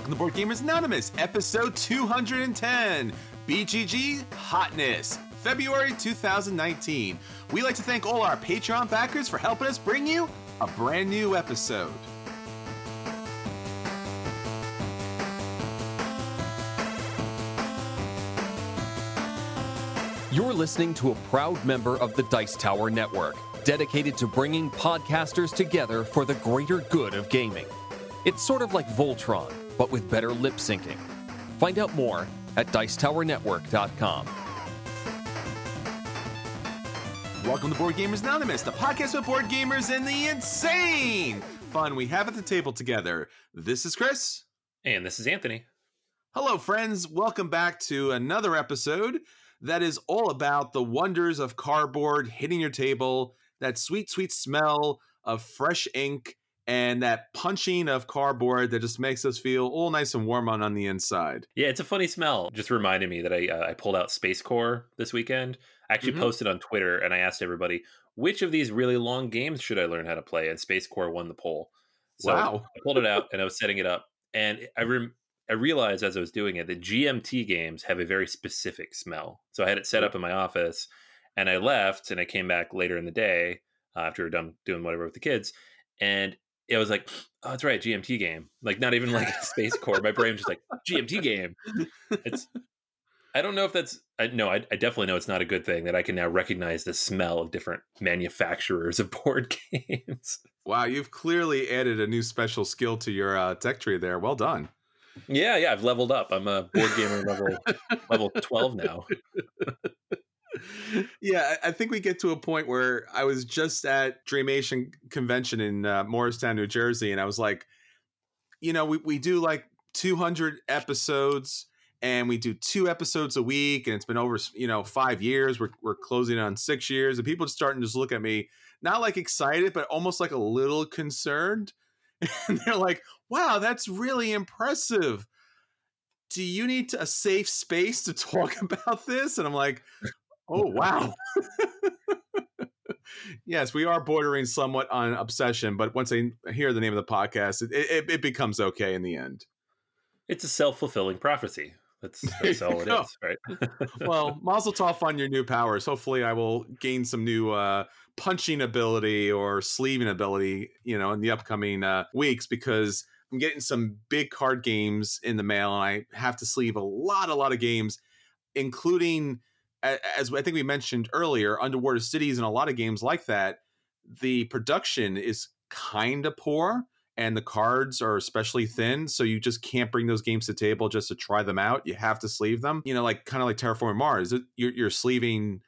Welcome to Board Gamers Anonymous, episode 210 BGG Hotness, February 2019. We like to thank all our Patreon backers for helping us bring you a brand new episode. You're listening to a proud member of the Dice Tower Network, dedicated to bringing podcasters together for the greater good of gaming. It's sort of like Voltron, but with better lip syncing. Find out more at Dicetowernetwork.com. Welcome to Board Gamers Anonymous, the podcast with board gamers and the insane fun we have at the table together. This is Chris. And this is Anthony. Hello, friends. Welcome back to another episode that is all about the wonders of cardboard hitting your table, that sweet, sweet smell of fresh ink, and that punching of cardboard that just makes us feel all nice and warm on, on the inside. Yeah, it's a funny smell. Just reminded me that I uh, I pulled out Space Corps this weekend. I actually Mhm. posted on Twitter and I asked everybody which of these really long games should I learn how to play, and Space Corps won the poll. So Wow. I pulled it out and I was setting it up, and I rem- I realized as I was doing it that GMT games have a very specific smell. So I had it set up in my office, and I left, and I came back later in the day uh, after we were done doing whatever with the kids, and it was like, oh, that's right, GMT game. Like not even like a Space Corps. My brain was just like GMT game. It's. I don't know if that's. I, no, I, I definitely know it's not a good thing that I can now recognize the smell of different manufacturers of board games. Wow, you've clearly added a new special skill to your uh, tech tree there. Well done. Yeah, yeah, I've leveled up. I'm a board gamer level level twelve now. Yeah, I think we get to a point where I was just at Dreamation convention in uh, Morristown, New Jersey, and I was like, you know, we, we do like 200 episodes and we do two episodes a week and it's been over, you know, five years. We're, we're closing on six years and people are starting to just look at me, not like excited, but almost like a little concerned. And they're like, wow, that's really impressive. Do you need a safe space to talk about this? And I'm like, oh, wow. yes, we are bordering somewhat on obsession, but once I hear the name of the podcast, it, it, it becomes okay in the end. It's a self fulfilling prophecy. That's that's all it go. is, right? Well, Mazel Tov on your new powers. Hopefully, I will gain some new uh, punching ability or sleeving ability, you know, in the upcoming uh, weeks because I'm getting some big card games in the mail, and I have to sleeve a lot, a lot of games, including a- as I think we mentioned earlier, Underwater Cities and a lot of games like that. The production is kind of poor, and the cards are especially thin, so you just can't bring those games to table just to try them out. You have to sleeve them. You know, like kind of like Terraforming Mars, you're, you're sleeving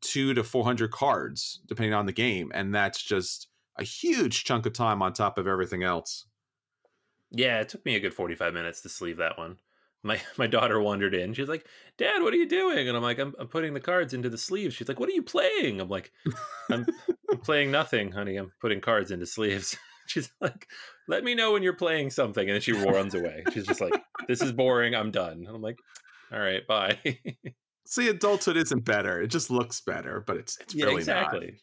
two to 400 cards depending on the game. And that's just a huge chunk of time on top of everything else. Yeah, it took me a good 45 minutes to sleeve that one. My my daughter wandered in. She's like, "Dad, what are you doing?" And I'm like, "I'm, I'm putting the cards into the sleeves." She's like, "What are you playing?" I'm like, "I'm, I'm playing nothing, honey. I'm putting cards into sleeves." She's like, "Let me know when you're playing something." And then she runs away. She's just like, "This is boring. I'm done." And I'm like, "All right, bye." See, adulthood isn't better. It just looks better, but it's it's yeah, really exactly.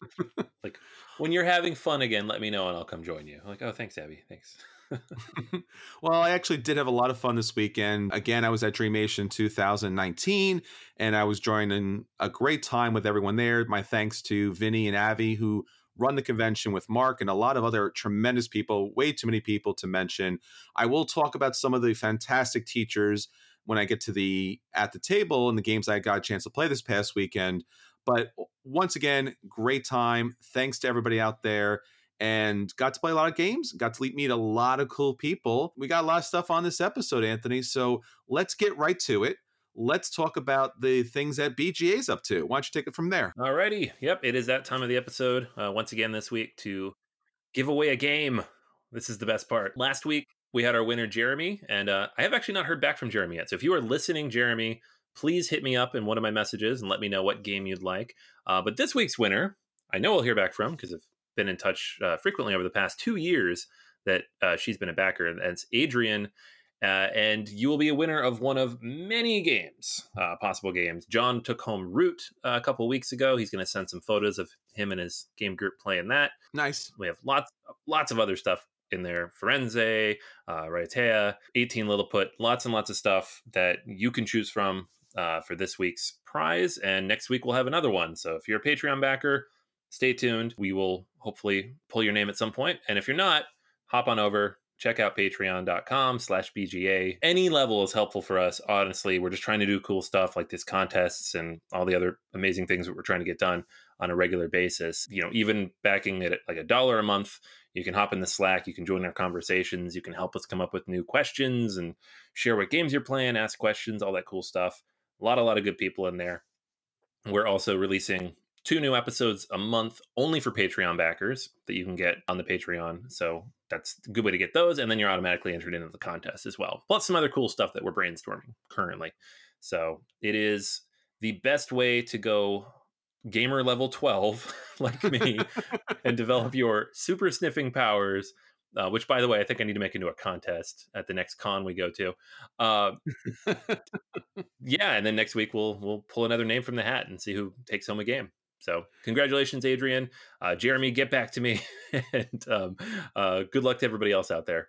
like when you're having fun again, let me know and I'll come join you. I'm like, oh, thanks, Abby. Thanks. well, I actually did have a lot of fun this weekend. Again, I was at Dreamation 2019 and I was joining a great time with everyone there. My thanks to Vinny and Avi who run the convention with Mark and a lot of other tremendous people, way too many people to mention. I will talk about some of the fantastic teachers when I get to the at the table and the games I got a chance to play this past weekend. But once again, great time. Thanks to everybody out there and got to play a lot of games, got to meet a lot of cool people. We got a lot of stuff on this episode, Anthony. So let's get right to it. Let's talk about the things that BGA's up to. Why don't you take it from there? Alrighty. Yep. It is that time of the episode uh, once again this week to give away a game. This is the best part. Last week, we had our winner, Jeremy, and uh, I have actually not heard back from Jeremy yet. So if you are listening, Jeremy, please hit me up in one of my messages and let me know what game you'd like. Uh, but this week's winner, I know I'll hear back from because I've been in touch uh, frequently over the past two years that uh, she's been a backer, and it's Adrienne. Uh, and you will be a winner of one of many games, uh, possible games. John took home Root uh, a couple weeks ago. He's going to send some photos of him and his game group playing that. Nice. We have lots, lots of other stuff in there Firenze, uh, Raiatea, 18 Lilliput, lots and lots of stuff that you can choose from uh, for this week's prize. And next week we'll have another one. So if you're a Patreon backer, stay tuned. We will hopefully pull your name at some point. And if you're not, hop on over, check out patreon.com slash bga any level is helpful for us honestly we're just trying to do cool stuff like this contests and all the other amazing things that we're trying to get done on a regular basis you know even backing it at like a dollar a month you can hop in the Slack, you can join our conversations, you can help us come up with new questions and share what games you're playing, ask questions, all that cool stuff. A lot, a lot of good people in there. We're also releasing two new episodes a month only for Patreon backers that you can get on the Patreon. So that's a good way to get those. And then you're automatically entered into the contest as well. Plus some other cool stuff that we're brainstorming currently. So it is the best way to go gamer level 12 like me and develop your super sniffing powers uh, which by the way i think i need to make into a contest at the next con we go to uh, yeah and then next week we'll we'll pull another name from the hat and see who takes home a game so congratulations adrienne uh, jeremy get back to me and um, uh, good luck to everybody else out there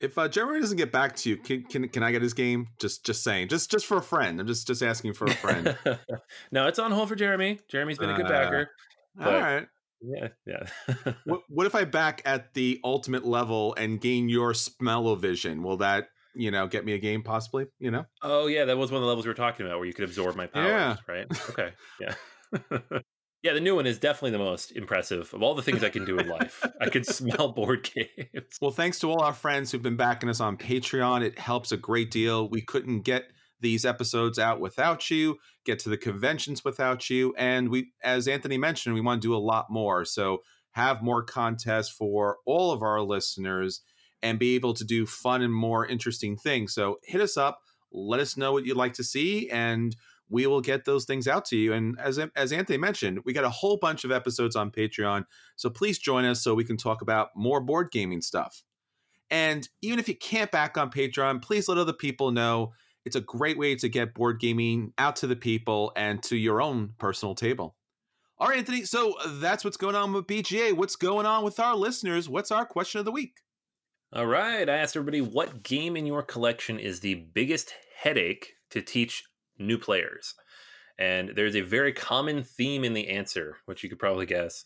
if uh, Jeremy doesn't get back to you, can, can can I get his game? Just just saying, just just for a friend. I'm just just asking for a friend. no, it's on hold for Jeremy. Jeremy's been a good backer. Uh, all right. Yeah, yeah. what what if I back at the ultimate level and gain your smell-o-vision? Will that you know get me a game possibly? You know? Oh yeah, that was one of the levels we were talking about where you could absorb my powers. Yeah. Right. Okay. Yeah. Yeah, the new one is definitely the most impressive of all the things I can do in life. I can smell board games. Well, thanks to all our friends who've been backing us on Patreon. It helps a great deal. We couldn't get these episodes out without you, get to the conventions without you. And we, as Anthony mentioned, we want to do a lot more. So have more contests for all of our listeners and be able to do fun and more interesting things. So hit us up, let us know what you'd like to see, and we will get those things out to you. And as as Anthony mentioned, we got a whole bunch of episodes on Patreon, so please join us so we can talk about more board gaming stuff. And even if you can't back on Patreon, please let other people know. It's a great way to get board gaming out to the people and to your own personal table. All right, Anthony. So that's what's going on with BGA. What's going on with our listeners? What's our question of the week? All right. I asked everybody what game in your collection is the biggest headache to teach new players. And there's a very common theme in the answer, which you could probably guess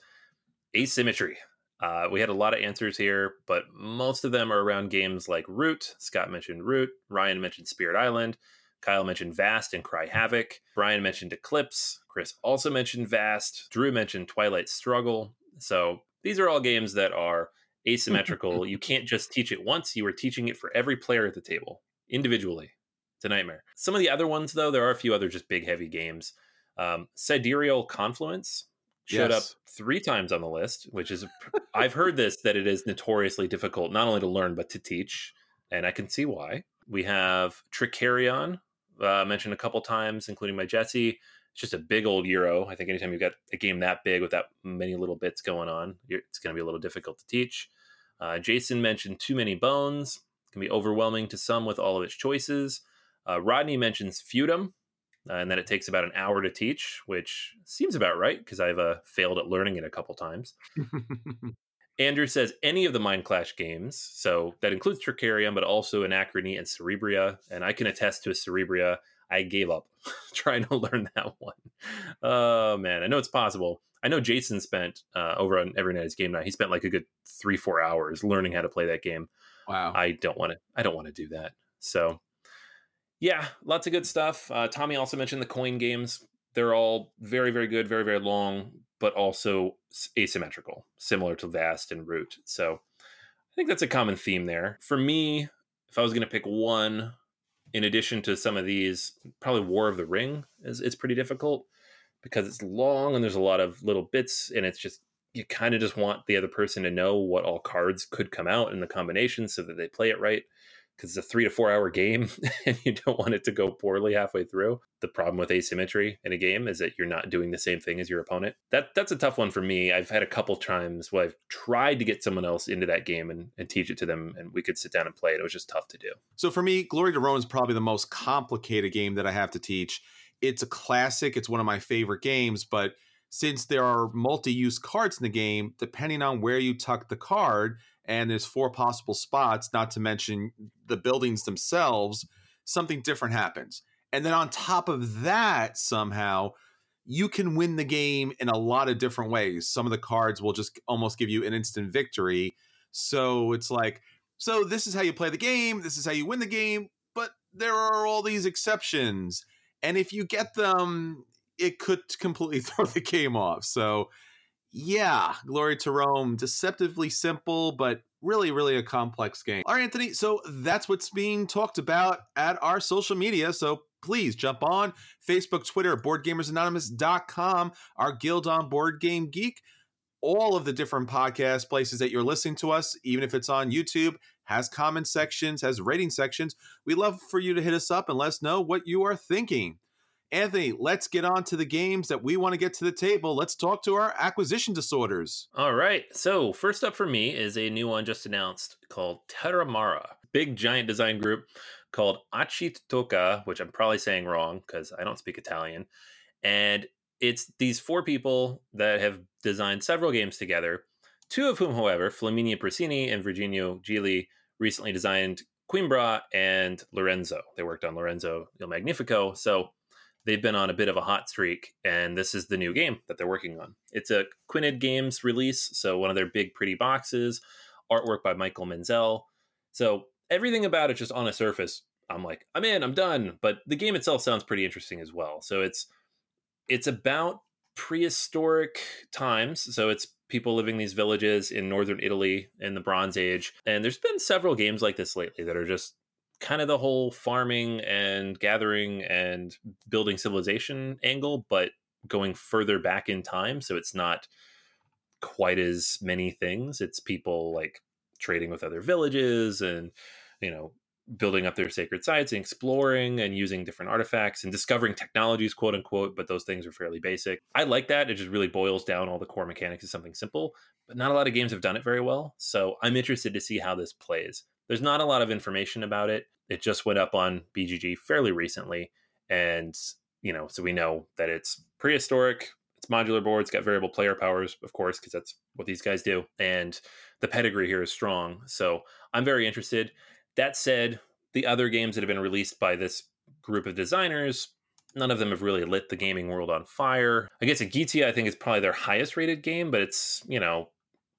asymmetry. Uh, we had a lot of answers here, but most of them are around games like Root. Scott mentioned Root. Ryan mentioned Spirit Island. Kyle mentioned Vast and Cry Havoc. Brian mentioned Eclipse. Chris also mentioned Vast. Drew mentioned Twilight Struggle. So these are all games that are asymmetrical. you can't just teach it once, you are teaching it for every player at the table individually. It's a nightmare. Some of the other ones, though, there are a few other just big, heavy games. Um, Sidereal Confluence showed Yes. up three times on the list, which is, I've heard this, that it is notoriously difficult, not only to learn, but to teach. And I can see why. We have Trickerion, uh, mentioned a couple times, including by Jesse. It's just a big old Euro. I think anytime you've got a game that big with that many little bits going on, you're, it's going to be a little difficult to teach. Uh, Jason mentioned Too Many Bones. Can be overwhelming to some with all of its choices. Uh, Rodney mentions Feudum, uh, and that it takes about an hour to teach, which seems about right because I've uh, failed at learning it a couple times. Andrew says any of the Mindclash games, so that includes Trickerion, but also Anachrony and Cerebria, and I can attest to a Cerebria. I gave up trying to learn that one. Oh man, I know it's possible. I know Jason spent uh, over on Every night's Game Night. He spent like a good three, four hours learning how to play that game. wow. I don't want to. I don't want to do that. So, yeah, lots of good stuff. Uh, Tommy also mentioned the coin games. They're all very, very good, very, very long, but also asymmetrical, similar to Vast and Root. So, I think that's a common theme there. For me, if I was going to pick one, in addition to some of these, probably War of the Ring is it's pretty difficult because it's long and there's a lot of little bits, and it's just you kind of just want the other person to know what all cards could come out in the combination so that they play it right because it's a three to four hour game and you don't want it to go poorly halfway through the problem with asymmetry in a game is that you're not doing the same thing as your opponent that that's a tough one for me i've had a couple times where i've tried to get someone else into that game and, and teach it to them and we could sit down and play it it was just tough to do So for me, Glory to Rome is probably the most complicated game that I have to teach. It's a classic. It's one of my favorite games, but since there are multi-use cards in the game, depending on where you tuck the card, and there's four possible spots, not to mention the buildings themselves, something different happens. And then on top of that, somehow, you can win the game in a lot of different ways. Some of the cards will just almost give you an instant victory. So it's like, so this is how you play the game, this is how you win the game, but there are all these exceptions. And if you get them, it could completely throw the game off. So yeah, Glory to Rome, deceptively simple, but really, really a complex game. All right, Anthony. So that's what's being talked about at our social media. So please jump on Facebook, Twitter, BoardGamersAnonymous.com, our guild on Board Game Geek. All of the different podcast places that you're listening to us, even if it's on YouTube, has comment sections, has rating sections. We'd love for you to hit us up and let us know what you are thinking. Anthony, let's get on to the games that we want to get to the table. Let's talk to our acquisition disorders. all right so first up for me is a new one just announced called terramara big giant design group called Acchittocca, which i'm probably saying wrong because i don't speak italian and it's these four people that have designed several games together. Two of whom, however, Flaminia Brasini and Virginio Gigli, recently designed Coimbra and Lorenzo. They worked on Lorenzo Il Magnifico, so they've been on a bit of a hot streak, and this is the new game that they're working on. It's a Quined Games release, so one of their big, pretty boxes, artwork by Michael Menzel. So everything about it, just on a surface, I'm like, I'm in, I'm done. But the game itself sounds pretty interesting as well. So it's it's about prehistoric times. So it's people living in these villages in northern Italy in the Bronze Age. And there's been several games like this lately that are just kind of the whole farming and gathering and building civilization angle, but going further back in time. So it's not quite as many things. It's people like trading with other villages and, you know, building up their sacred sites and exploring and using different artifacts and discovering technologies, quote unquote, but those things are fairly basic. I like that. It just really boils down all the core mechanics to something simple, but not a lot of games have done it very well. So I'm interested to see how this plays. There's not a lot of information about it. It just went up on BGG fairly recently. And, you know, so we know that it's prehistoric, it's modular board, it's got variable player powers, of course, because that's what these guys do. And the pedigree here is strong. So I'm very interested. That said, the other games that have been released by this group of designers, none of them have really lit the gaming world on fire. I guess Egizia, I think, is probably their highest rated game, but it's, you know,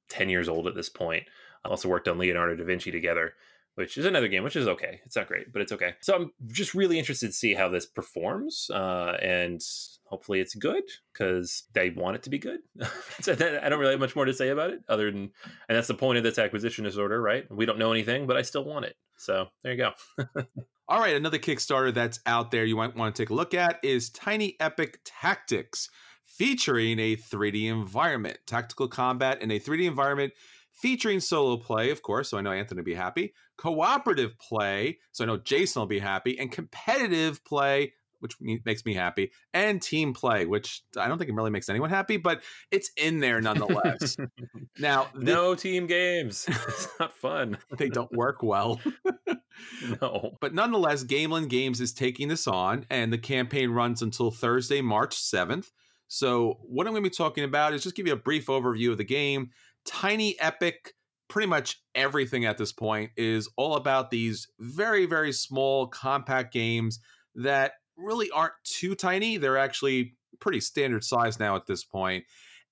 10 years old at this point. I also worked on Leonardo da Vinci together. which is another game, which is okay. It's not great, but it's okay. So I'm just really interested to see how this performs, uh, and hopefully it's good because they want it to be good. so I don't really have much more to say about it, other than, and that's the point of this acquisition disorder, right? We don't know anything, but I still want it. So there you go. All right, another Kickstarter that's out there you might want to take a look at is Tiny Epic Tactics, featuring a 3D environment, tactical combat in a 3D environment featuring solo play, of course, so I know Anthony will be happy, cooperative play, so I know Jason will be happy, and competitive play, which makes me happy, and team play, which I don't think it really makes anyone happy, but it's in there nonetheless. now, no team games. It's not fun. they don't work well. no. But nonetheless, Gamelyn Games is taking this on, and the campaign runs until Thursday, March 7th. So, what I'm going to be talking about is just give you a brief overview of the game Tiny Epic, pretty much everything at this point is all about these very, very small, compact games that really aren't too tiny. They're actually pretty standard size now at this.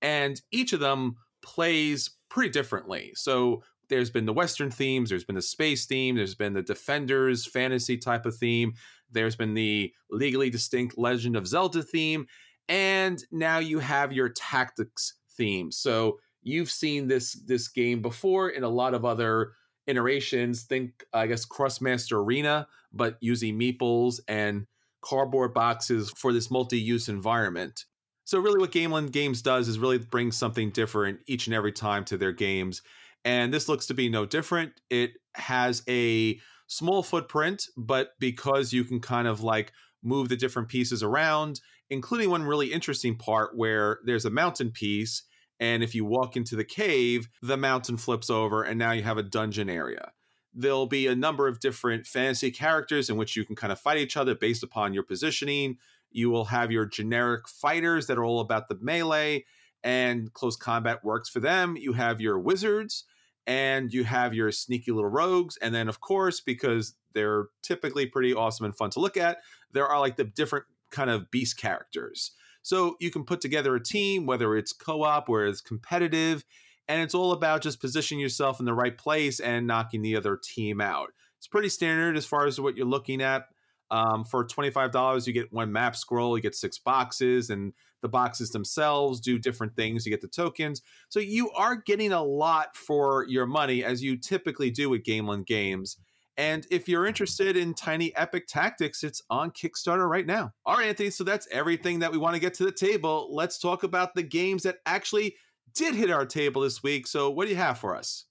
And each of them plays pretty differently. So there's been the Western themes, there's been the space theme, there's been the Defenders fantasy type of theme, there's been the legally distinct Legend of Zelda theme, and now you have your tactics theme. So you've seen this this game before in a lot of other iterations. Think, I guess, Krosmaster Arena, but using meeples and cardboard boxes for this multi-use environment. So really what Gamelyn Games does is really bring something different each and every time to their games. And this looks to be no different. It has a small footprint, but because you can kind of like move the different pieces around, including one really interesting part where there's a mountain piece and if you walk into the cave, the mountain flips over, and now you have a dungeon area. There'll be a number of different fantasy characters in which you can kind of fight each other based upon your positioning. You will have your generic fighters that are all about the melee, and close combat works for them. You have your wizards, and you have your sneaky little rogues. And then, of course, because they're typically pretty awesome and fun to look at, there are like the different kind of beast characters. So you can put together a team, whether it's co op or it's competitive, and it's all about just positioning yourself in the right place and knocking the other team out. It's pretty standard as far as what you're looking at. Um, for $25, you get one map scroll, you get six boxes, and the boxes themselves do different things. You get the tokens. So you are getting a lot for your money, as you typically do with Gamelyn Games. And if you're interested in Tiny Epic Tactics, it's on Kickstarter right now. All right, Anthony, so that's everything that we want to get to the table. Let's talk about the games that actually did hit our table this week. So, what do you have for us?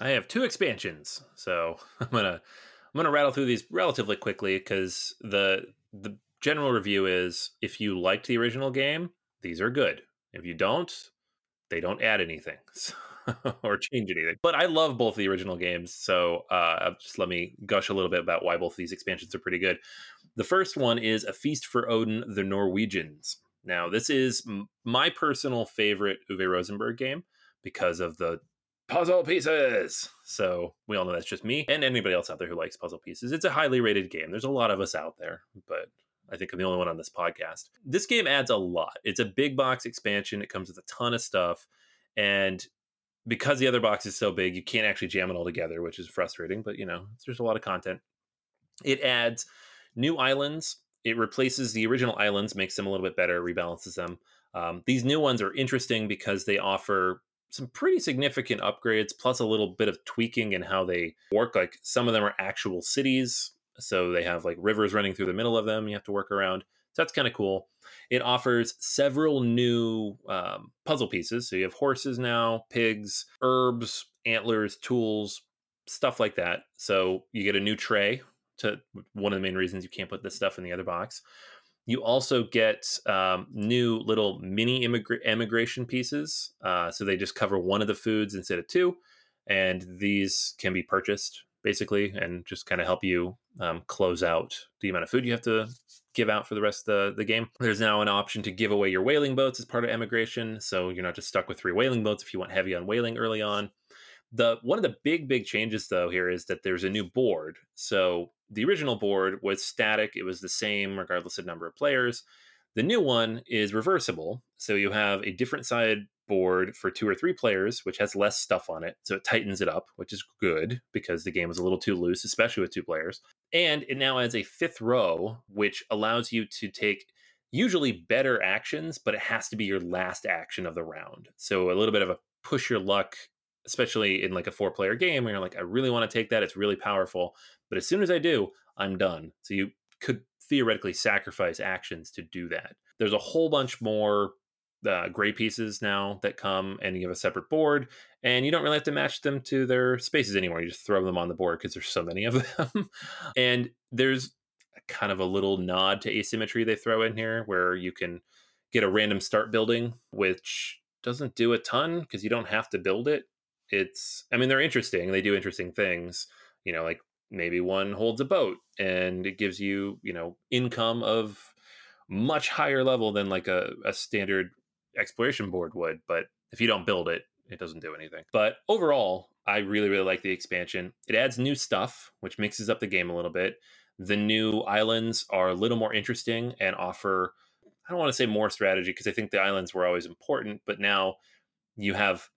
I have two expansions. So, I'm going to I'm going to rattle through these relatively quickly cuz the the general review is if you liked the original game, these are good. If you don't, they don't add anything. So or change anything. But I love both the original games, so uh, just let me gush a little bit about why both these expansions are pretty good. The first one is A Feast for Odin, the Norwegians. Now, this is m- my personal favorite Uwe Rosenberg game because of the puzzle pieces. So we all know that's just me and anybody else out there who likes puzzle pieces. It's a highly rated game. There's a lot of us out there, but I think I'm the only one on this podcast. This game adds a lot. It's a big box expansion. It comes with a ton of stuff. And because the other box is so big, you can't actually jam it all together, which is frustrating. But you know, there's a lot of content. It adds new islands. It replaces the original islands, makes them a little bit better, rebalances them. Um, these new ones are interesting because they offer some pretty significant upgrades, plus a little bit of tweaking in how they work. Like some of them are actual cities, so they have like rivers running through the middle of them. You have to work around. So that's kind of cool. It offers several new um, puzzle pieces. So you have horses now, pigs, herbs, antlers, tools, stuff like that. So you get a new tray. To one of the main reasons you can't put this stuff in the other box. You also get um, new little mini immigra- immigration pieces. Uh, so they just cover one of the foods instead of two. And these can be purchased basically and just kind of help you um, close out the amount of food you have to give out for the rest of the, the game. There's now an option to give away your whaling boats as part of emigration, so you're not just stuck with three whaling boats if you want heavy on whaling early on. The one of the big big changes though here is that there's a new board. So the original board was static; it was the same regardless of number of players. The new one is reversible, so you have a different side board for two or three players, which has less stuff on it. So it tightens it up, which is good because the game was a little too loose, especially with two players. And it now has a fifth row, which allows you to take usually better actions, but it has to be your last action of the round. So a little bit of a push your luck, especially in like a four player game where you're like, I really want to take that. It's really powerful. But as soon as I do, I'm done. So you could theoretically sacrifice actions to do that. There's a whole bunch more uh, gray pieces now that come and you have a separate board and you don't really have to match them to their spaces anymore. You just throw them on the board because there's so many of them. And there's kind of a little nod to asymmetry they throw in here where you can get a random start building which doesn't do a ton because you don't have to build it. It's i mean they're interesting. They do interesting things you know like maybe one holds a boat and it gives you you know income of much higher level than like a, a standard exploration board would, but if you don't build it, it doesn't do anything. But overall, I really, really like the expansion. It adds new stuff, which mixes up the game a little bit. The new islands are a little more interesting and offer, I don't want to say more strategy because I think the islands were always important, but now you have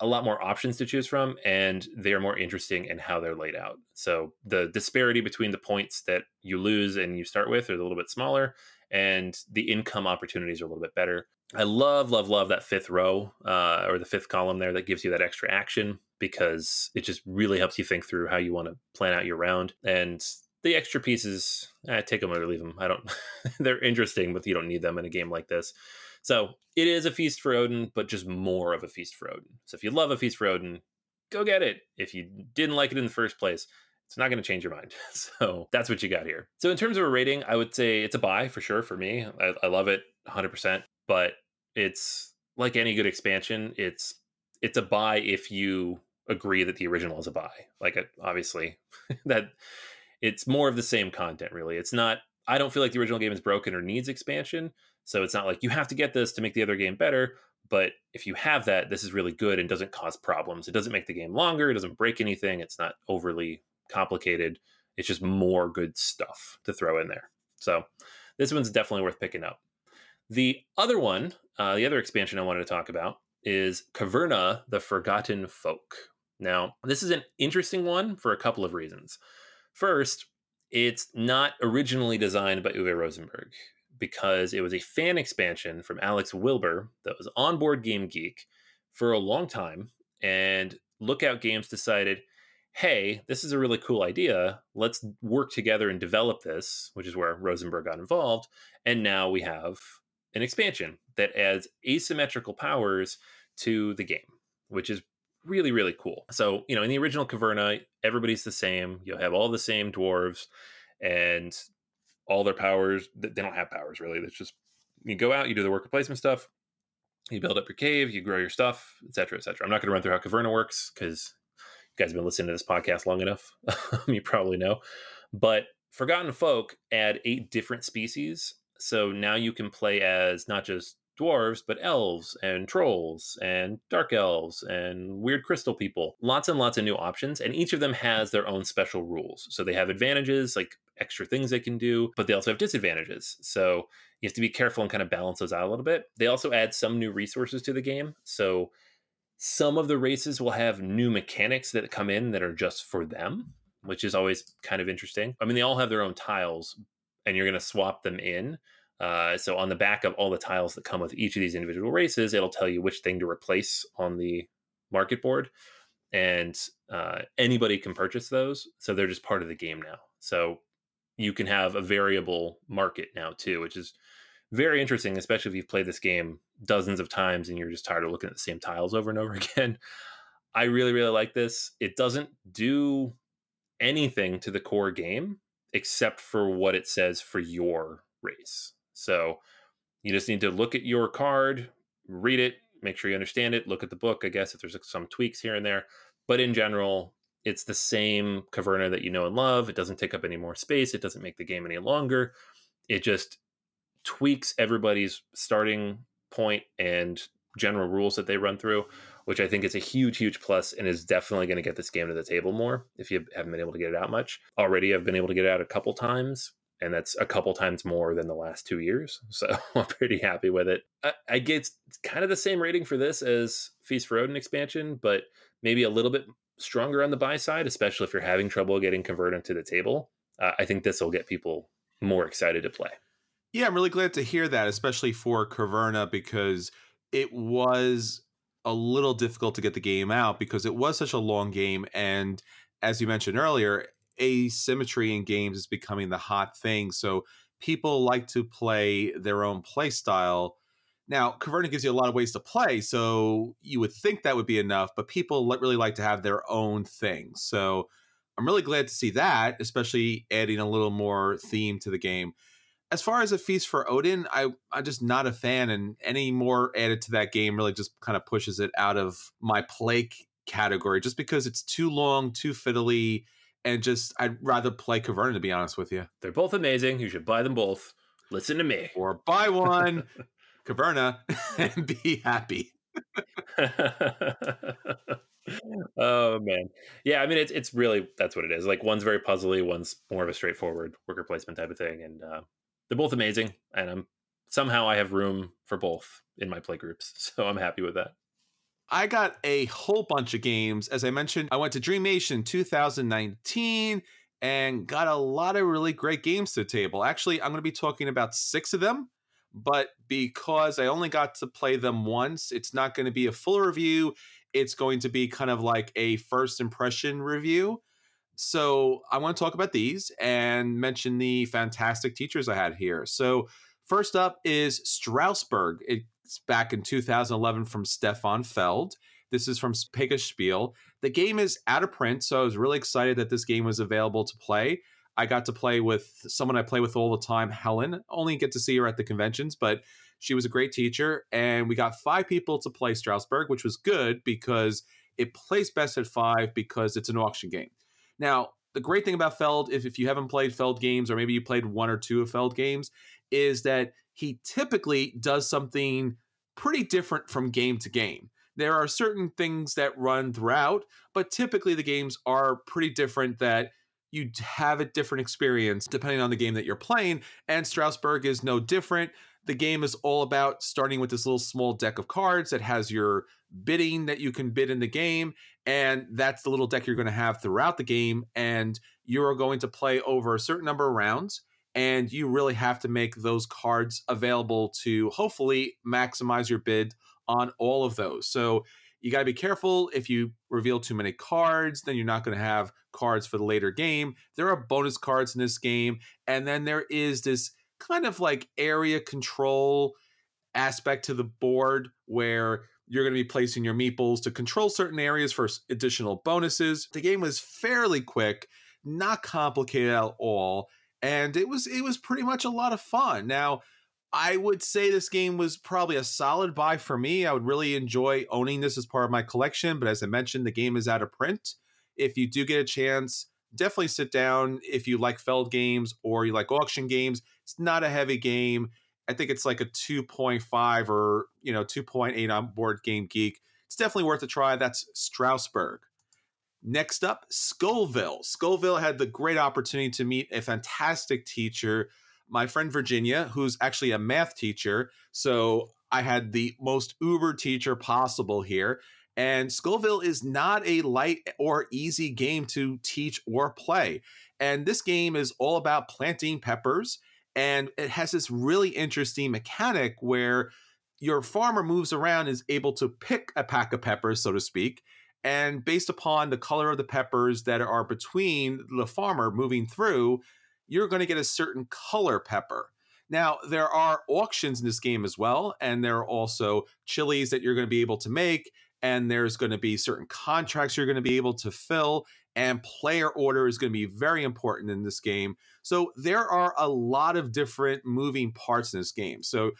a lot more options to choose from and they're more interesting in how they're laid out. So the disparity between the points that you lose and you start with are a little bit smaller and the income opportunities are a little bit better. I love, love, love that fifth row uh, or the fifth column there that gives you that extra action because it just really helps you think through how you want to plan out your round. And the extra pieces, eh, take them or leave them. I don't, they're interesting, but you don't need them in a game like this. So it is a feast for Odin, but just more of a feast for Odin. So if you love a feast for Odin, go get it. If you didn't like it in the first place, it's not going to change your mind. So that's what you got here. So in terms of a rating, I would say it's a buy for sure for me. I, I love it 100%, but it's like any good expansion. It's it's a buy if you agree that the original is a buy. Like obviously that it's more of the same content really. It's not I don't feel like the original game is broken or needs expansion. So it's not like you have to get this to make the other game better. But if you have that, this is really good and doesn't cause problems. It doesn't make the game longer. It doesn't break anything. It's not overly complicated. It's just more good stuff to throw in there. So this one's definitely worth picking up. The other one, uh, the other expansion I wanted to talk about is Caverna, the Forgotten Folk. Now, this is an interesting one for a couple of reasons. First, it's not originally designed by Uwe Rosenberg because it was a fan expansion from Alex Wilbur that was on board Game Geek for a long time. And Lookout Games decided, hey, this is a really cool idea. Let's work together and develop this, which is where Rosenberg got involved. And now we have an expansion that adds asymmetrical powers to the game, which is really, really cool. So, you know, in the original Caverna, everybody's the same. You'll have all the same dwarves and all their powers. They don't have powers really. It's just you go out, you do the worker placement stuff, you build up your cave, you grow your stuff, etc., etc. I'm not going to run through how Caverna works because you guys have been listening to this podcast long enough. you probably know. But Forgotten Folk add eight different species. So now you can play as not just dwarves, but elves and trolls and dark elves and weird crystal people. Lots and lots of new options, and each of them has their own special rules. So they have advantages, like extra things they can do, but they also have disadvantages. So you have to be careful and kind of balance those out a little bit. They also add some new resources to the game. So some of the races will have new mechanics that come in that are just for them, which is always kind of interesting. I mean, they all have their own tiles, and you're going to swap them in. Uh, so on the back of all the tiles that come with each of these individual races, it'll tell you which thing to replace on the market board, and uh, anybody can purchase those. So they're just part of the game now. So you can have a variable market now too, which is very interesting, especially if you've played this game dozens of times and you're just tired of looking at the same tiles over and over again. I really, really like this. It doesn't do anything to the core game except for what it says for your race. So you just need to look at your card, read it, make sure you understand it, look at the book, I guess, if there's some tweaks here and there. But in general, it's the same Caverna that you know and love. It doesn't take up any more space. It doesn't make the game any longer. It just tweaks everybody's starting point and general rules that they run through, which I think is a huge, huge plus and is definitely going to get this game to the table more if you haven't been able to get it out much. Already, I've been able to get it out a couple times and that's a couple times more than the last two years. So I'm pretty happy with it. I, I get kind of the same rating for this as Feast for Odin expansion, but maybe a little bit stronger on the buy side, especially if you're having trouble getting converted to the table. Uh, I think this will get people more excited to play. Yeah, I'm really glad to hear that, especially for Caverna, because it was a little difficult to get the game out because it was such a long game. And as you mentioned earlier, asymmetry in games is becoming the hot thing. So people like to play their own play style. Now, Caverna gives you a lot of ways to play, so you would think that would be enough, but people really like to have their own thing. So I'm really glad to see that, especially adding a little more theme to the game. As far as a feast for Odin, I, I'm just not a fan, and any more added to that game really just kind of pushes it out of my play category just because it's too long, too fiddly, and just I'd rather play Caverna to be honest with you. They're both amazing. You should buy them both. Listen to me. Or buy one, Caverna, and be happy. oh man, yeah. I mean, it's it's really that's what it is. Like one's very puzzly, one's more of a straightforward worker placement type of thing, and uh, they're both amazing. And I'm somehow I have room for both in my play groups, so I'm happy with that. I got a whole bunch of games. As I mentioned, I went to Dreamation 2019 and got a lot of really great games to the table. Actually, I'm going to be talking about six of them, but because I only got to play them once, it's not going to be a full review. It's going to be kind of like a first impression review. So I want to talk about these and mention the fantastic teachers I had here. So, first up is Strasbourg. It's back in 2011 from Stefan Feld. This is from Spiel. The game is out of print, so I was really excited that this game was available to play. I got to play with someone I play with all the time, Helen. Only get to see her at the conventions, but she was a great teacher. And we got five people to play Strasbourg, which was good because it plays best at five because it's an auction game. Now, the great thing about Feld, if, if you haven't played Feld games, or maybe you played one or two of Feld games, is that he typically does something pretty different from game to game. There are certain things that run throughout, but typically the games are pretty different that you have a different experience depending on the game that you're playing. And Strasbourg is no different. The game is all about starting with this little small deck of cards that has your bidding that you can bid in the game. And that's the little deck you're going to have throughout the game. And you're going to play over a certain number of rounds and you really have to make those cards available to hopefully maximize your bid on all of those. So you got to be careful if you reveal too many cards, then you're not going to have cards for the later game. There are bonus cards in this game, and then there is this kind of like area control aspect to the board where you're going to be placing your meeples to control certain areas for additional bonuses. The game was fairly quick, not complicated at all and it was it was pretty much a lot of fun. Now, I would say this game was probably a solid buy for me. I would really enjoy owning this as part of my collection, but as I mentioned, the game is out of print. If you do get a chance, definitely sit down if you like Feld games or you like auction games. It's not a heavy game. I think it's like a 2.5 or, you know, 2.8 on Board Game Geek. It's definitely worth a try. That's Strasbourg. Next up, Scoville. Scoville had the great opportunity to meet a fantastic teacher, my friend Virginia, who's actually a math teacher. So I had the most uber teacher possible here. And Scoville is not a light or easy game to teach or play. And this game is all about planting peppers. And it has this really interesting mechanic where your farmer moves around, is able to pick a pack of peppers, so to speak, and based upon the color of the peppers that are between the farmer moving through, you're going to get a certain color pepper. Now, there are auctions in this game as well, and there are also chilies that you're going to be able to make, and there's going to be certain contracts you're going to be able to fill, and player order is going to be very important in this game. So, there are a lot of different moving parts in this game. So,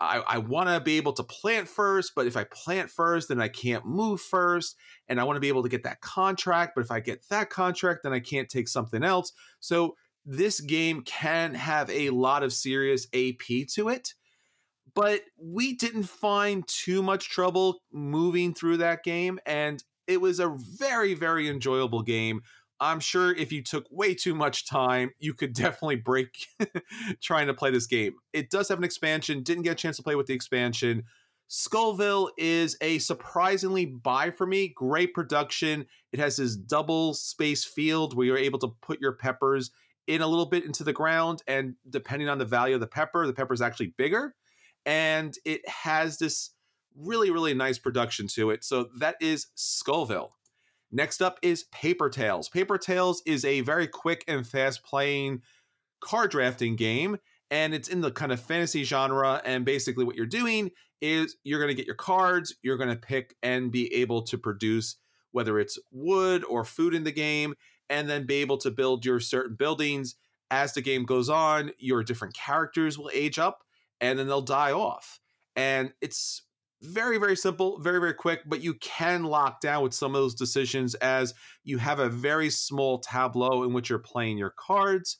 I, I want to be able to plant first, but if I plant first, then I can't move first. And I want to be able to get that contract, but if I get that contract, then I can't take something else. So this game can have a lot of serious AP to it, but we didn't find too much trouble moving through that game. And it was a very, very enjoyable game I'm sure if you took way too much time, you could definitely break trying to play this game. It does have an expansion, didn't get a chance to play with the expansion. Scoville is a surprisingly buy for me. Great production. It has this double space field where you're able to put your peppers in a little bit into the ground, and depending on the value of the pepper, the pepper is actually bigger. And it has this really, really nice production to it. So that is Scoville. Next up is Paper Tales. Paper Tales is a very quick and fast playing card drafting game, and it's in the kind of fantasy genre. And basically, what you're doing is you're going to get your cards, you're going to pick and be able to produce whether it's wood or food in the game, and then be able to build your certain buildings. As the game goes on, your different characters will age up and then they'll die off. And it's very very simple very very quick but you can lock down with some of those decisions as you have a very small tableau in which you're playing your cards.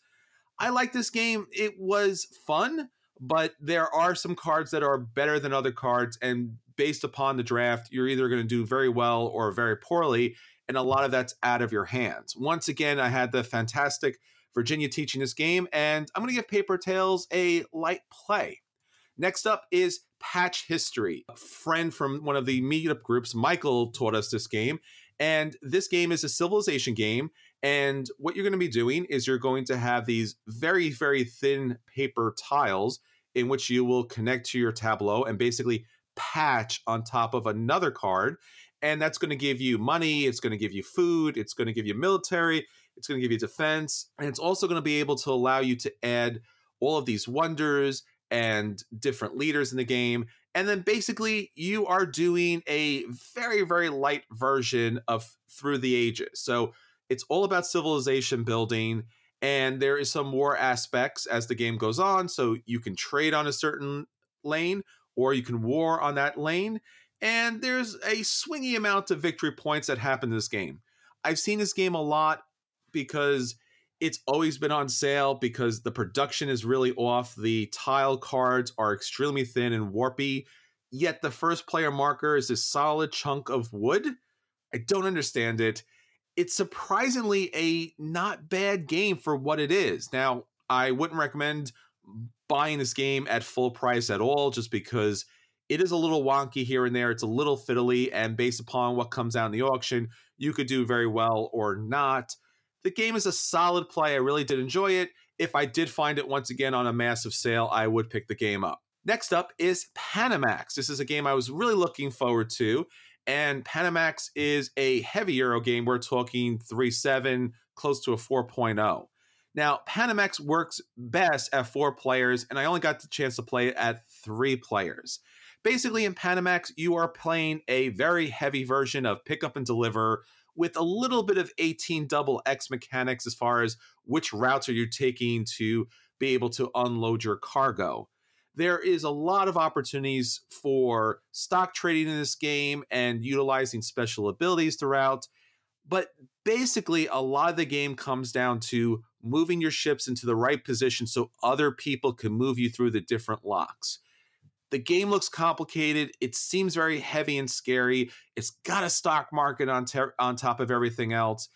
I like this game. It was fun but there are some cards that are better than other cards and based upon the draft you're either going to do very well or very poorly and a lot of that's out of your hands. Once again i had the fantastic virginia teaching this game and i'm going to give Paper Tales a light play. Next up is Patchistory. A friend from one of the meetup groups, Michael, taught us this game. And this game is a civilization game. And what you're going to be doing is you're going to have these very, very thin paper tiles in which you will connect to your tableau and basically patch on top of another card. And that's going to give you money, it's going to give you food, it's going to give you military, it's going to give you defense. And it's also going to be able to allow you to add all of these wonders and different leaders in the game. And then basically, you are doing a very, very light version of Through the Ages. So it's all about civilization building. And there is some war aspects as the game goes on. So you can trade on a certain lane or you can war on that lane. And there's a swingy amount of victory points that happen in this game. I've seen this game a lot because it's always been on sale because the production is really off. The tile cards are extremely thin and warpy, yet the first player marker is a solid chunk of wood. I don't understand it. It's surprisingly a not bad game for what it is. Now, I wouldn't recommend buying this game at full price at all just because it is a little wonky here and there. It's a little fiddly, and based upon what comes out in the auction, you could do very well or not the game is a solid play. I really did enjoy it. If I did find it once again on a massive sale, I would pick the game up. Next up is Panamax. This is a game I was really looking forward to. And Panamax is a heavy Euro game. We're talking 3 7, close to a 4.0. Now, Panamax works best at four players, and I only got the chance to play it at three players. Basically, in Panamax, you are playing a very heavy version of pick up and deliver with a little bit of 18 double X mechanics as far as which routes are you taking to be able to unload your cargo. There is a lot of opportunities for stock trading in this game and utilizing special abilities throughout. But basically, a lot of the game comes down to moving your ships into the right position so other people can move you through the different locks. The game looks complicated. It seems very heavy and scary. It's got a stock market on ter- on top of everything else.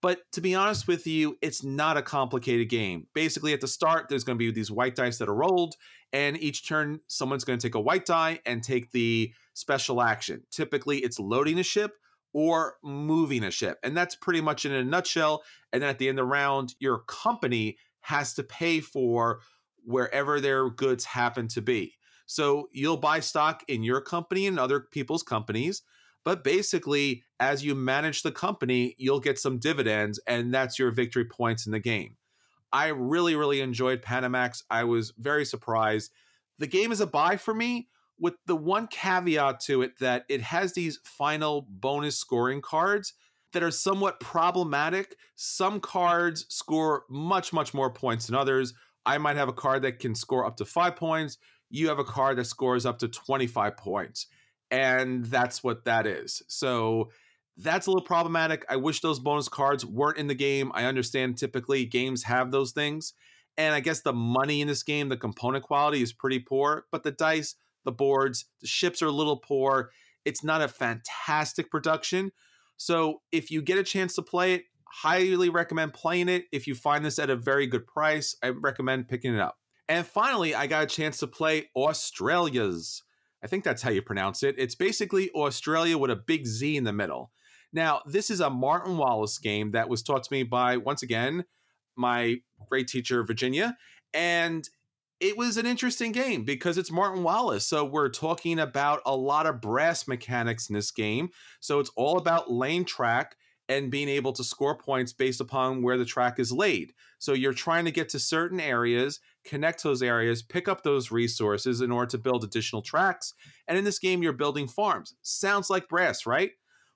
But to be honest with you, it's not a complicated game. Basically, at the start, there's going to be these white dice that are rolled, and each turn, someone's going to take a white die and take the special action. Typically, it's loading a ship or moving a ship. And that's pretty much in a nutshell. And then at the end of the round, your company has to pay for wherever their goods happen to be. So you'll buy stock in your company and other people's companies. But basically, as you manage the company, you'll get some dividends, and that's your victory points in the game. I really, really enjoyed Panamax. I was very surprised. The game is a buy for me, with the one caveat to it that it has these final bonus scoring cards that are somewhat problematic. Some cards score much, much more points than others. I might have a card that can score up to five points you have a card that scores up to 25 points. And that's what that is. So that's a little problematic. I wish those bonus cards weren't in the game. I understand typically games have those things. And I guess the money in this game, the component quality is pretty poor, but the dice, the boards, the ships are a little poor. It's not a fantastic production. So if you get a chance to play it, Highly recommend playing it. If you find this at a very good price, I recommend picking it up. And finally, I got a chance to play Auztralia's. I think that's how you pronounce it. It's basically Australia with a big Z in the middle. Now, this is a Martin Wallace game that was taught to me by, once again, my great teacher, Virginia. And it was an interesting game because it's Martin Wallace. So we're talking about a lot of brass mechanics in this game. So it's all about lane track and being able to score points based upon where the track is laid. So you're trying to get to certain areas, connect those areas, pick up those resources in order to build additional tracks. And in this game, you're building farms. Sounds like brass, right?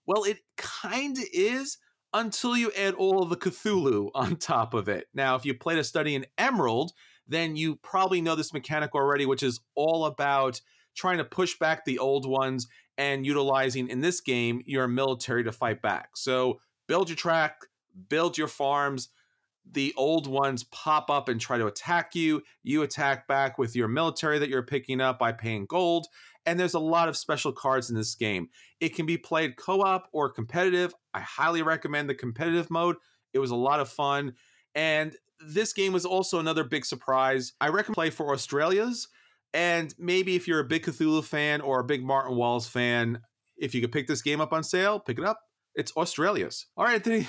Well, it kind of is until you add all of the Cthulhu on top of it. Now, if you played a study in Emerald, then you probably know this mechanic already, which is all about trying to push back the old ones and utilizing in this game your military to fight back. So build your track, build your farms. The old ones pop up and try to attack you. You attack back with your military that you're picking up by paying gold. And there's a lot of special cards in this game. It can be played co op or competitive. I highly recommend the competitive mode. It was a lot of fun. And this game was also another big surprise. I recommend play for Auztralia's. And maybe if you're a big Cthulhu fan or a big Martin Wallace fan, if you could pick this game up on sale, pick it up. It's Auztralia's. All right, Anthony,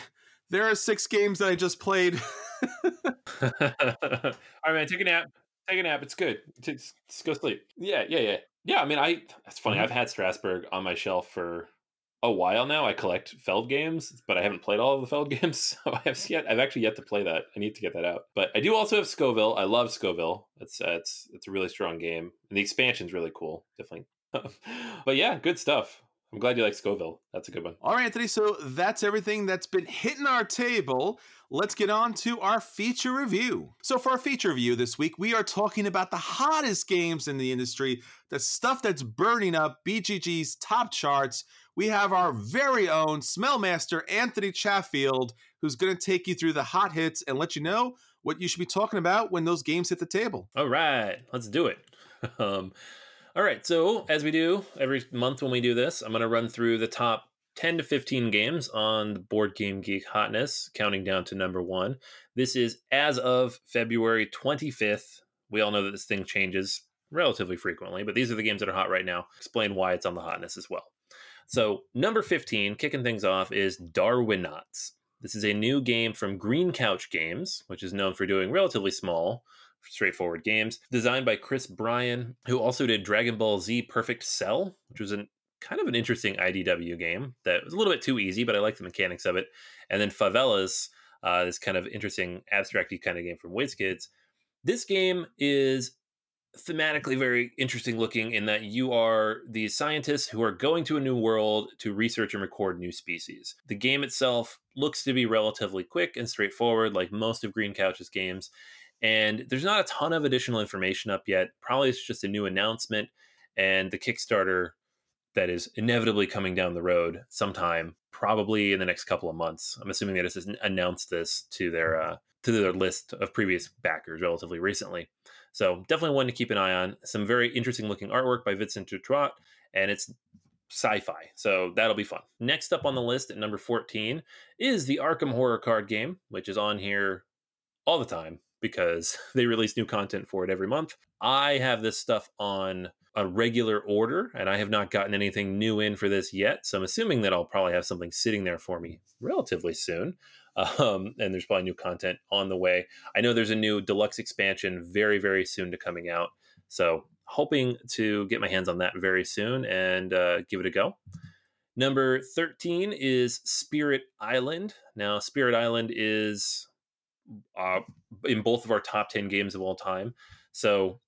there are six games that I just played. All right, man, take a nap. Take a nap. It's good. Just, just go sleep. Yeah, yeah, yeah. Yeah, I mean, I. That's funny. Mhm. I've had Strasbourg on my shelf for a while now. I collect Feld games, but I haven't played all of the Feld games, so I have yet. I've actually yet to play that. I need to get that out. But I do also have Scoville. I love Scoville. It's uh, it's it's a really strong game, and the expansion's really cool. Definitely. but yeah, good stuff. I'm glad you like Scoville. That's a good one. All right, Anthony. So that's everything that's been hitting our table. Let's get on to our feature review. So, for our feature review this week, we are talking about the hottest games in the industry, the stuff that's burning up BGG's top charts. We have our very own Smellmaster, Anthony Chatfield, who's going to take you through the hot hits and let you know what you should be talking about when those games hit the table. All right, let's do it. Um, all right, so as we do every month when we do this, I'm going to run through the top 10 to 15 games on the Board Game Geek hotness, counting down to number one. This is as of February 25th. We all know that this thing changes relatively frequently, but these are the games that are hot right now. Explain why it's on the hotness as well. So, number 15, kicking things off, is Darwinauts. This is a new game from Green Couch Games, which is known for doing relatively small, straightforward games. Designed by Chris Bryan, who also did Dragon Ball Z Perfect Cell, which was an kind of an interesting IDW game that was a little bit too easy, but I like the mechanics of it. And then Favelas, uh, this kind of interesting abstracty kind of game from WizKids. This game is thematically very interesting looking in that you are these scientists who are going to a new world to research and record new species. The game itself looks to be relatively quick and straightforward, like most of Green Couch's games. And there's not a ton of additional information up yet. Probably it's just a new announcement and the Kickstarter that is inevitably coming down the road sometime, probably in the next couple of months. I'm assuming that has announced this to their uh, to their list of previous backers relatively recently. So definitely one to keep an eye on. Some very interesting looking artwork by Vincent Dutrait, and it's sci-fi, so that'll be fun. Next up on the list at number 14 is the Arkham Horror card game, which is on here all the time because they release new content for it every month. I have this stuff on a regular order, and I have not gotten anything new in for this yet. So I'm assuming that I'll probably have something sitting there for me relatively soon. Um, and there's probably new content on the way. I know there's a new deluxe expansion very, very soon to coming out. So hoping to get my hands on that very soon and uh, give it a go. Number 13 is Spirit Island. Now, Spirit Island is uh, in both of our top 10 games of all time. So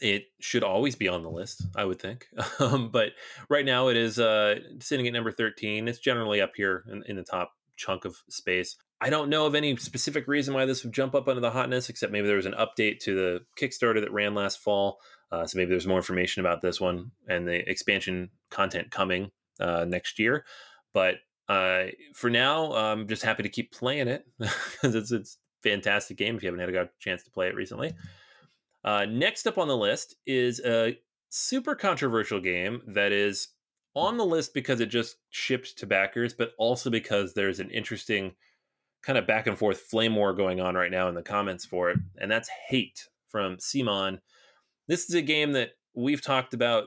it should always be on the list, I would think. Um, but right now it is uh, sitting at number 13. It's generally up here in, in the top chunk of space. I don't know of any specific reason why this would jump up under the hotness, except maybe there was an update to the Kickstarter that ran last fall. Uh, so maybe there's more information about this one and the expansion content coming uh, next year. But uh, for now, I'm just happy to keep playing it because it's it's a fantastic game. If you haven't had a chance to play it recently, uh, next up on the list is a super controversial game that is on the list because it just shipped to backers, but also because there's an interesting kind of back and forth flame war going on right now in the comments for it, and that's Hate from CMON. This is a game that we've talked about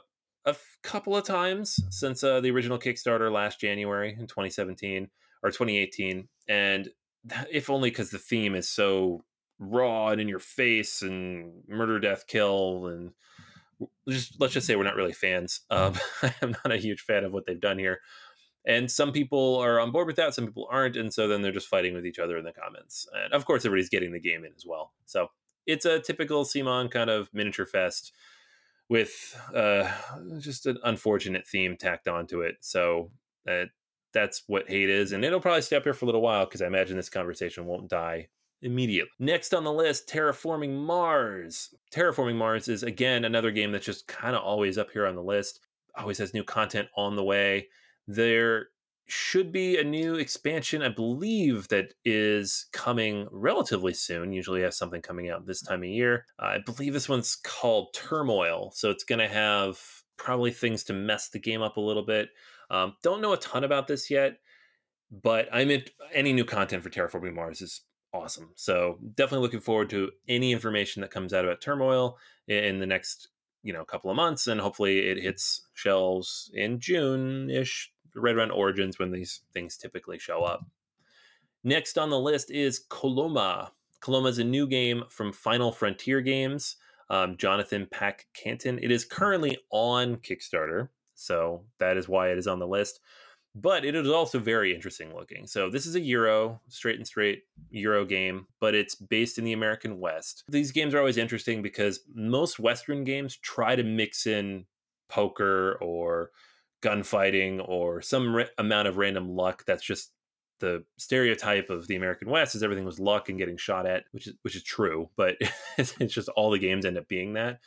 a f- couple of times since uh, the original Kickstarter last January in 2017 or 2018, and if only because the theme is so raw and in your face and murder, death, kill, and just let's just say we're not really fans. Um, I'm not a huge fan of what they've done here. And some people are on board with that, some people aren't, and so then they're just fighting with each other in the comments. And of course, everybody's getting the game in as well. So it's a typical CMON kind of miniature fest with uh, just an unfortunate theme tacked onto it. So uh, that's what hate is, and it'll probably stay up here for a little while because I imagine this conversation won't die immediately. Next on the list, Terraforming Mars. Terraforming Mars is again another game that's just kind of always up here on the list. Always has new content on the way. There should be a new expansion, I believe, that is coming relatively soon. Usually has something coming out this time of year. I believe this one's called Turmoil. So it's going to have probably things to mess the game up a little bit. Um, don't know a ton about this yet, but I'm in any new content for Terraforming Mars is awesome. So definitely looking forward to any information that comes out about Turmoil in the next you know couple of months, and hopefully it hits shelves in June ish, right around Origins when these things typically show up. Next on the list is Coloma. Coloma is a new game from Final Frontier Games. Um, Jonathan Pac Cantin. It is currently on Kickstarter, so that is why it is on the list but it is also very interesting looking. So this is a Euro, straight and straight Euro game, but it's based in the American West. These games are always interesting because most Western games try to mix in poker or gunfighting or some ra- amount of random luck. That's just the stereotype of the American West is everything was luck and getting shot at, which is which is true, but it's just all the games end up being that.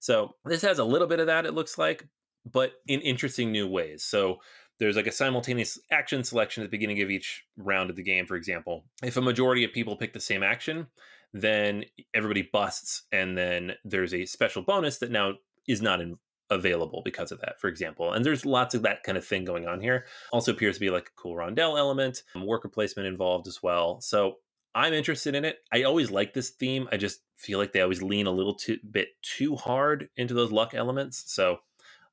So this has a little bit of that. It looks like, but in interesting new ways. So there's like a simultaneous action selection at the beginning of each round of the game, for example. If a majority of people pick the same action, then everybody busts, and then there's a special bonus that now is not in, available because of that, for example. And there's lots of that kind of thing going on here. Also appears to be like a cool rondel element, worker placement involved as well. So I'm interested in it. I always like this theme. I just feel like they always lean a little too bit too hard into those luck elements. So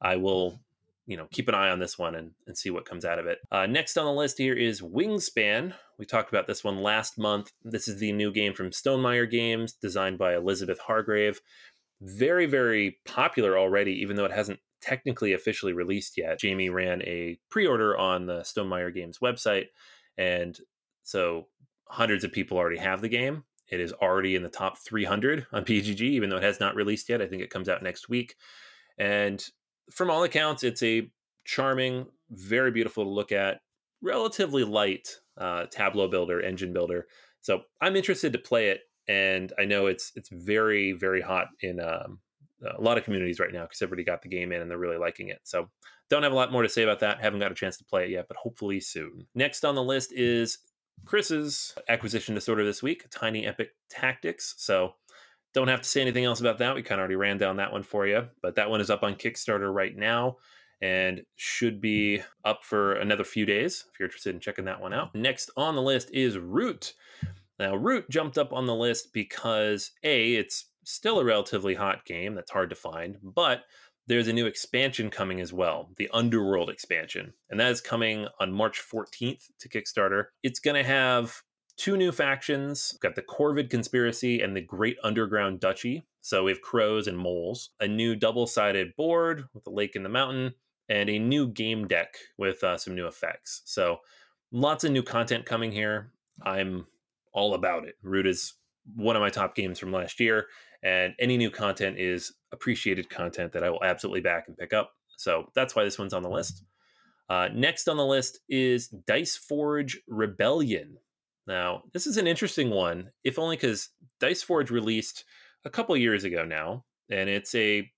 I will you know keep an eye on this one and, and see what comes out of it uh, next on the list here is wingspan we talked about this one last month this is the new game from stonemaier games designed by elizabeth hargrave very very popular already even though it hasn't technically officially released yet. Jamie ran a pre-order on the stonemaier games website and so hundreds of people already have the game. It is already in the top 300 on BGG even though it has not released yet. I think it comes out next week. And from all accounts, it's a charming, very beautiful to look at, relatively light uh, tableau builder, engine builder. So I'm interested to play it, and I know it's it's very very hot in um, a lot of communities right now because everybody got the game in and they're really liking it. So don't have a lot more to say about that. Haven't got a chance to play it yet, but hopefully soon. Next on the list is Chris's acquisition disorder this week, Tiny Epic Tactics. So don't have to say anything else about that. We kind of already ran down that one for you, but that one is up on Kickstarter right now and should be up for another few days if you're interested in checking that one out. Next on the list is Root. Now, Root jumped up on the list because A, it's still a relatively hot game that's hard to find, but there's a new expansion coming as well, the Underworld expansion. And that is coming on March 14th to Kickstarter. It's going to have two new factions. We've got the Corvid Conspiracy and the Great Underground Duchy. So we have crows and moles. A new double-sided board with a lake in the mountain, and a new game deck with uh, some new effects. So lots of new content coming here. I'm all about it. Root is one of my top games from last year, and any new content is appreciated content that I will absolutely back and pick up. So that's why this one's on the list. Uh, next on the list is Dice Forge Rebellion. Now, this is an interesting one, if only because Dice Forge released a couple years ago now, and it's a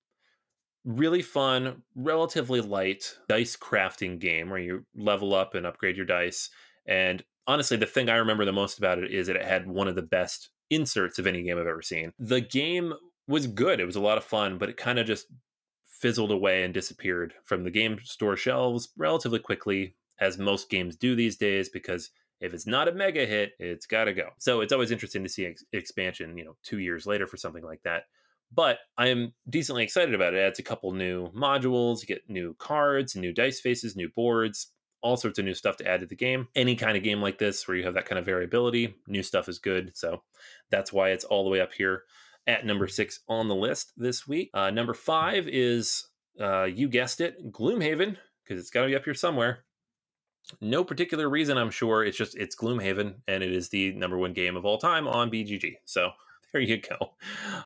really fun, relatively light dice crafting game where you level up and upgrade your dice. And honestly, the thing I remember the most about it is that it had one of the best inserts of any game I've ever seen. The game was good, it was a lot of fun, but it kind of just fizzled away and disappeared from the game store shelves relatively quickly, as most games do these days, because If it's not a mega hit, it's got to go. So it's always interesting to see ex- expansion, you know, two years later for something like that. But I am decently excited about it. It adds a couple new modules, you get new cards, new dice faces, new boards, all sorts of new stuff to add to the game. Any kind of game like this where you have that kind of variability, new stuff is good. So that's why it's all the way up here at number six on the list this week. Uh, number five is, uh, you guessed it, Gloomhaven, because it's got to be up here somewhere. No particular reason, I'm sure. It's just it's Gloomhaven, and it is the number one game of all time on BGG. So there you go.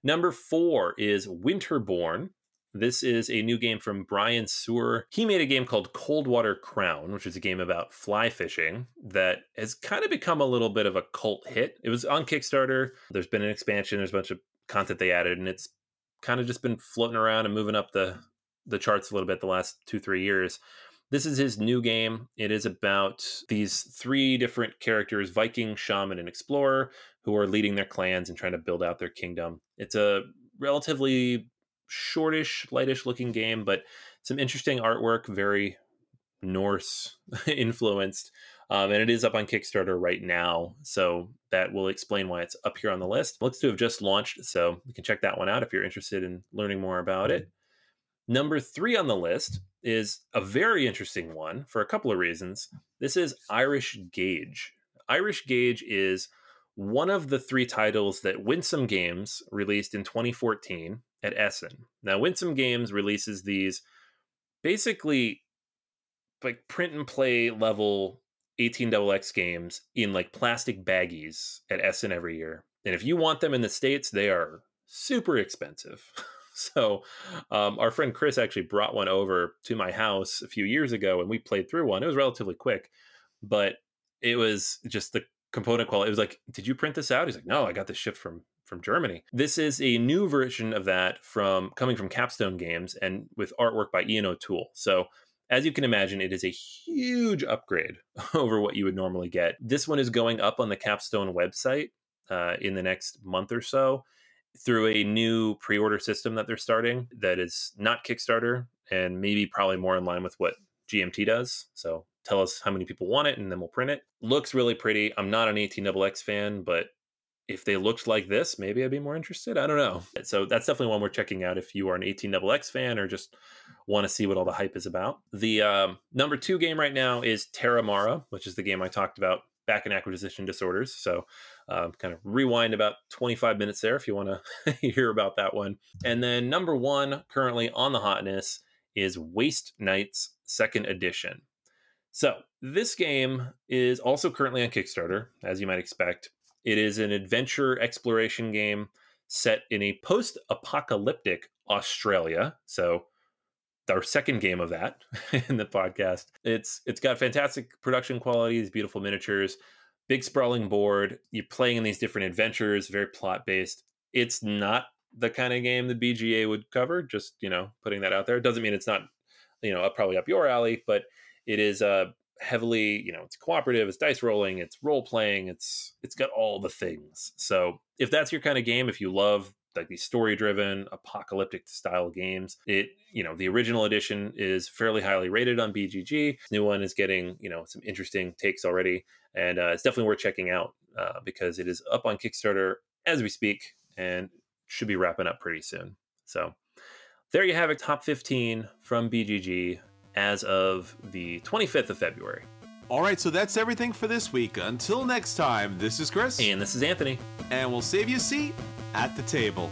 Number four is Winterborne. This is a new game from Brian Suhre. He made a game called Coldwater Crown, which is a game about fly fishing that has kind of become a little bit of a cult hit. It was on Kickstarter. There's been an expansion. There's a bunch of content they added, and it's kind of just been floating around and moving up the the charts a little bit the last two three years. This is his new game. It is about these three different characters Viking, Shaman, and Explorer who are leading their clans and trying to build out their kingdom. It's a relatively shortish, lightish looking game, but some interesting artwork, very Norse influenced. Um, and it is up on Kickstarter right now. So that will explain why it's up here on the list. Looks to have just launched. So you can check that one out if you're interested in learning more about it. Number three on the list is a very interesting one for a couple of reasons. This is Irish Gauge. Irish Gauge is one of the three titles that Winsome Games released in 2014 at Essen. Now, Winsome Games releases these basically like print and play level 18XX games in like plastic baggies at Essen every year. And if you want them in the States, they are super expensive. so, um, our friend Chris actually brought one over to my house a few years ago and we played through one. It was relatively quick, but it was just the component quality. It was like, did you print this out? He's like, no, I got this shipped from from Germany. This is a new version of that from coming from Capstone Games and with artwork by Ian O'Toole. So as you can imagine, it is a huge upgrade over what you would normally get. This one is going up on the Capstone website uh, in the next month or so through a new pre-order system that they're starting that is not Kickstarter and maybe probably more in line with what GMT does. So tell us how many people want it and then we'll print it. Looks really pretty. I'm not an 18XX fan, but if they looked like this, maybe I'd be more interested. I don't know. So that's definitely one we're checking out if you are an 18XX fan or just want to see what all the hype is about. The um, number two game right now is Terra Terramara, which is the game I talked about back in acquisition disorders. So um, kind of rewind about 25 minutes there if you want to hear about that one. And then number one currently on the hotness is Waste Knights Second Edition. So, this game is also currently on Kickstarter, as you might expect. It is an adventure exploration game set in a post apocalyptic Australia. So, our second game of that in the podcast. It's it's got fantastic production quality, these beautiful miniatures, big sprawling board. You're playing in these different adventures, very plot based. It's not the kind of game the BGA would cover. Just you know, putting that out there. It doesn't mean it's not you know probably up your alley, but it is uh, heavily you know it's cooperative it's dice rolling it's role playing it's it's got all the things. So if that's your kind of game if you love like these story driven apocalyptic style games it you know the original edition is fairly highly rated on bgg new one is getting you know some interesting takes already and uh, it's definitely worth checking out uh, because it is up on kickstarter as we speak and should be wrapping up pretty soon. So there you have it top 15 from bgg as of the 25th of February. All right, so that's everything for this week. Until next time, this is Chris. And this is Anthony. And we'll save you a seat at the table.